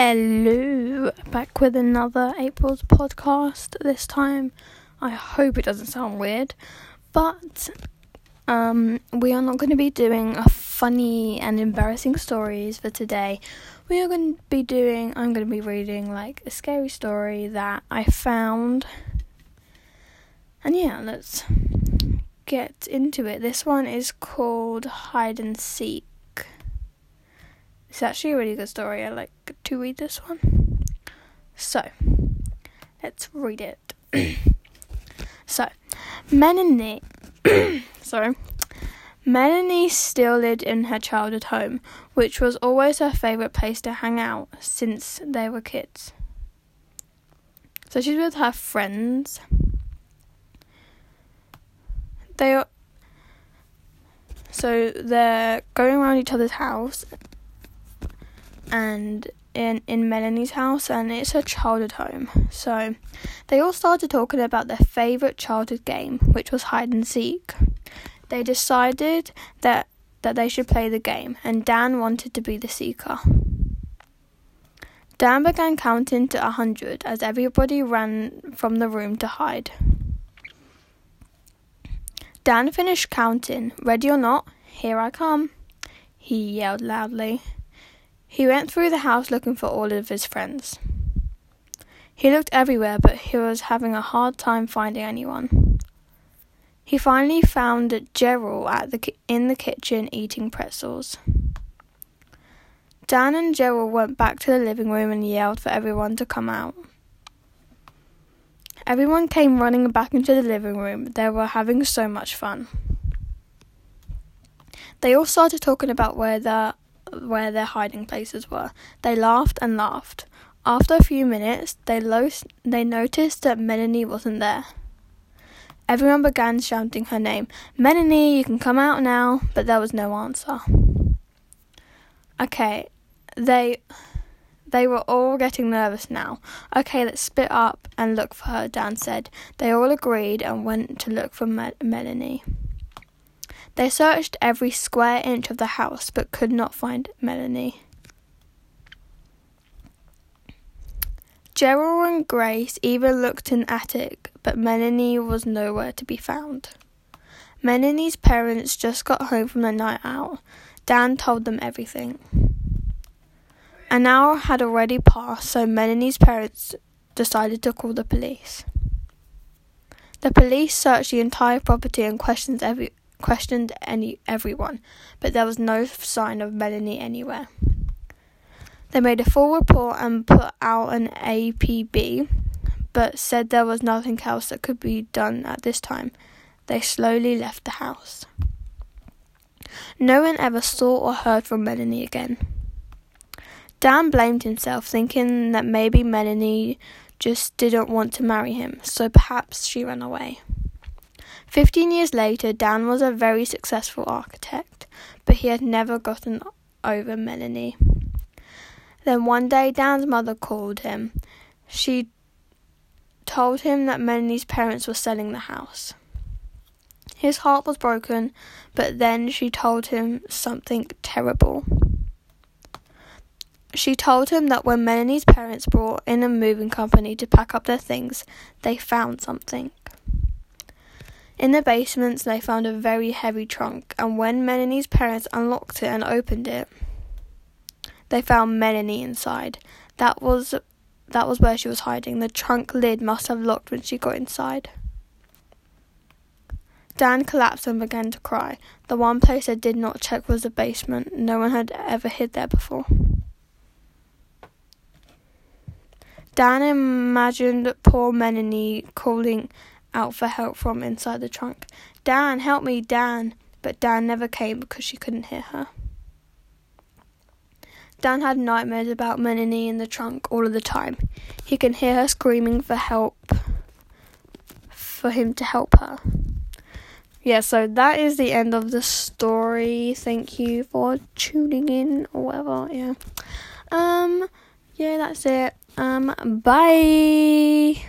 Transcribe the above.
Hello, back with another April's podcast. This time, I hope it doesn't sound weird, but um, we are not going to be doing a funny and embarrassing stories for today. We are going to be doing. I'm going to be reading like a scary story that I found, and yeah, let's get into it. This one is called Hide and Seek. It's actually a really good story. I like to read this one. So, let's read it. so, Melanie, sorry, Melanie still lived in her childhood home, which was always her favourite place to hang out since they were kids. So she's with her friends. They are so they're going around each other's house and in in Melanie's house and it's her childhood home. So they all started talking about their favorite childhood game, which was hide and seek. They decided that that they should play the game and Dan wanted to be the seeker. Dan began counting to a hundred as everybody ran from the room to hide. Dan finished counting. Ready or not, here I come, he yelled loudly. He went through the house looking for all of his friends. He looked everywhere, but he was having a hard time finding anyone. He finally found Gerald at the in the kitchen eating pretzels. Dan and Gerald went back to the living room and yelled for everyone to come out. Everyone came running back into the living room. They were having so much fun. They all started talking about where the where their hiding places were. They laughed and laughed. After a few minutes, they, lo- they noticed that Melanie wasn't there. Everyone began shouting her name. Melanie, you can come out now, but there was no answer. Okay, they they were all getting nervous now. Okay, let's split up and look for her, Dan said. They all agreed and went to look for Mel- Melanie. They searched every square inch of the house but could not find Melanie. Gerald and Grace even looked in the attic, but Melanie was nowhere to be found. Melanie's parents just got home from the night out. Dan told them everything. An hour had already passed, so Melanie's parents decided to call the police. The police searched the entire property and questioned every questioned any everyone, but there was no sign of Melanie anywhere. They made a full report and put out an APB, but said there was nothing else that could be done at this time. They slowly left the house. No one ever saw or heard from Melanie again. Dan blamed himself, thinking that maybe Melanie just didn't want to marry him, so perhaps she ran away. Fifteen years later, Dan was a very successful architect, but he had never gotten over Melanie. Then one day, Dan's mother called him. She told him that Melanie's parents were selling the house. His heart was broken, but then she told him something terrible. She told him that when Melanie's parents brought in a moving company to pack up their things, they found something. In the basements, they found a very heavy trunk, and when Melanie's parents unlocked it and opened it, they found Melanie inside. That was that was where she was hiding. The trunk lid must have locked when she got inside. Dan collapsed and began to cry. The one place they did not check was the basement. No one had ever hid there before. Dan imagined poor Melanie calling out for help from inside the trunk. Dan, help me, Dan! But Dan never came because she couldn't hear her. Dan had nightmares about Melanie in the trunk all of the time. He can hear her screaming for help, for him to help her. Yeah, so that is the end of the story. Thank you for tuning in or whatever. Yeah. Um, yeah, that's it. Um, bye.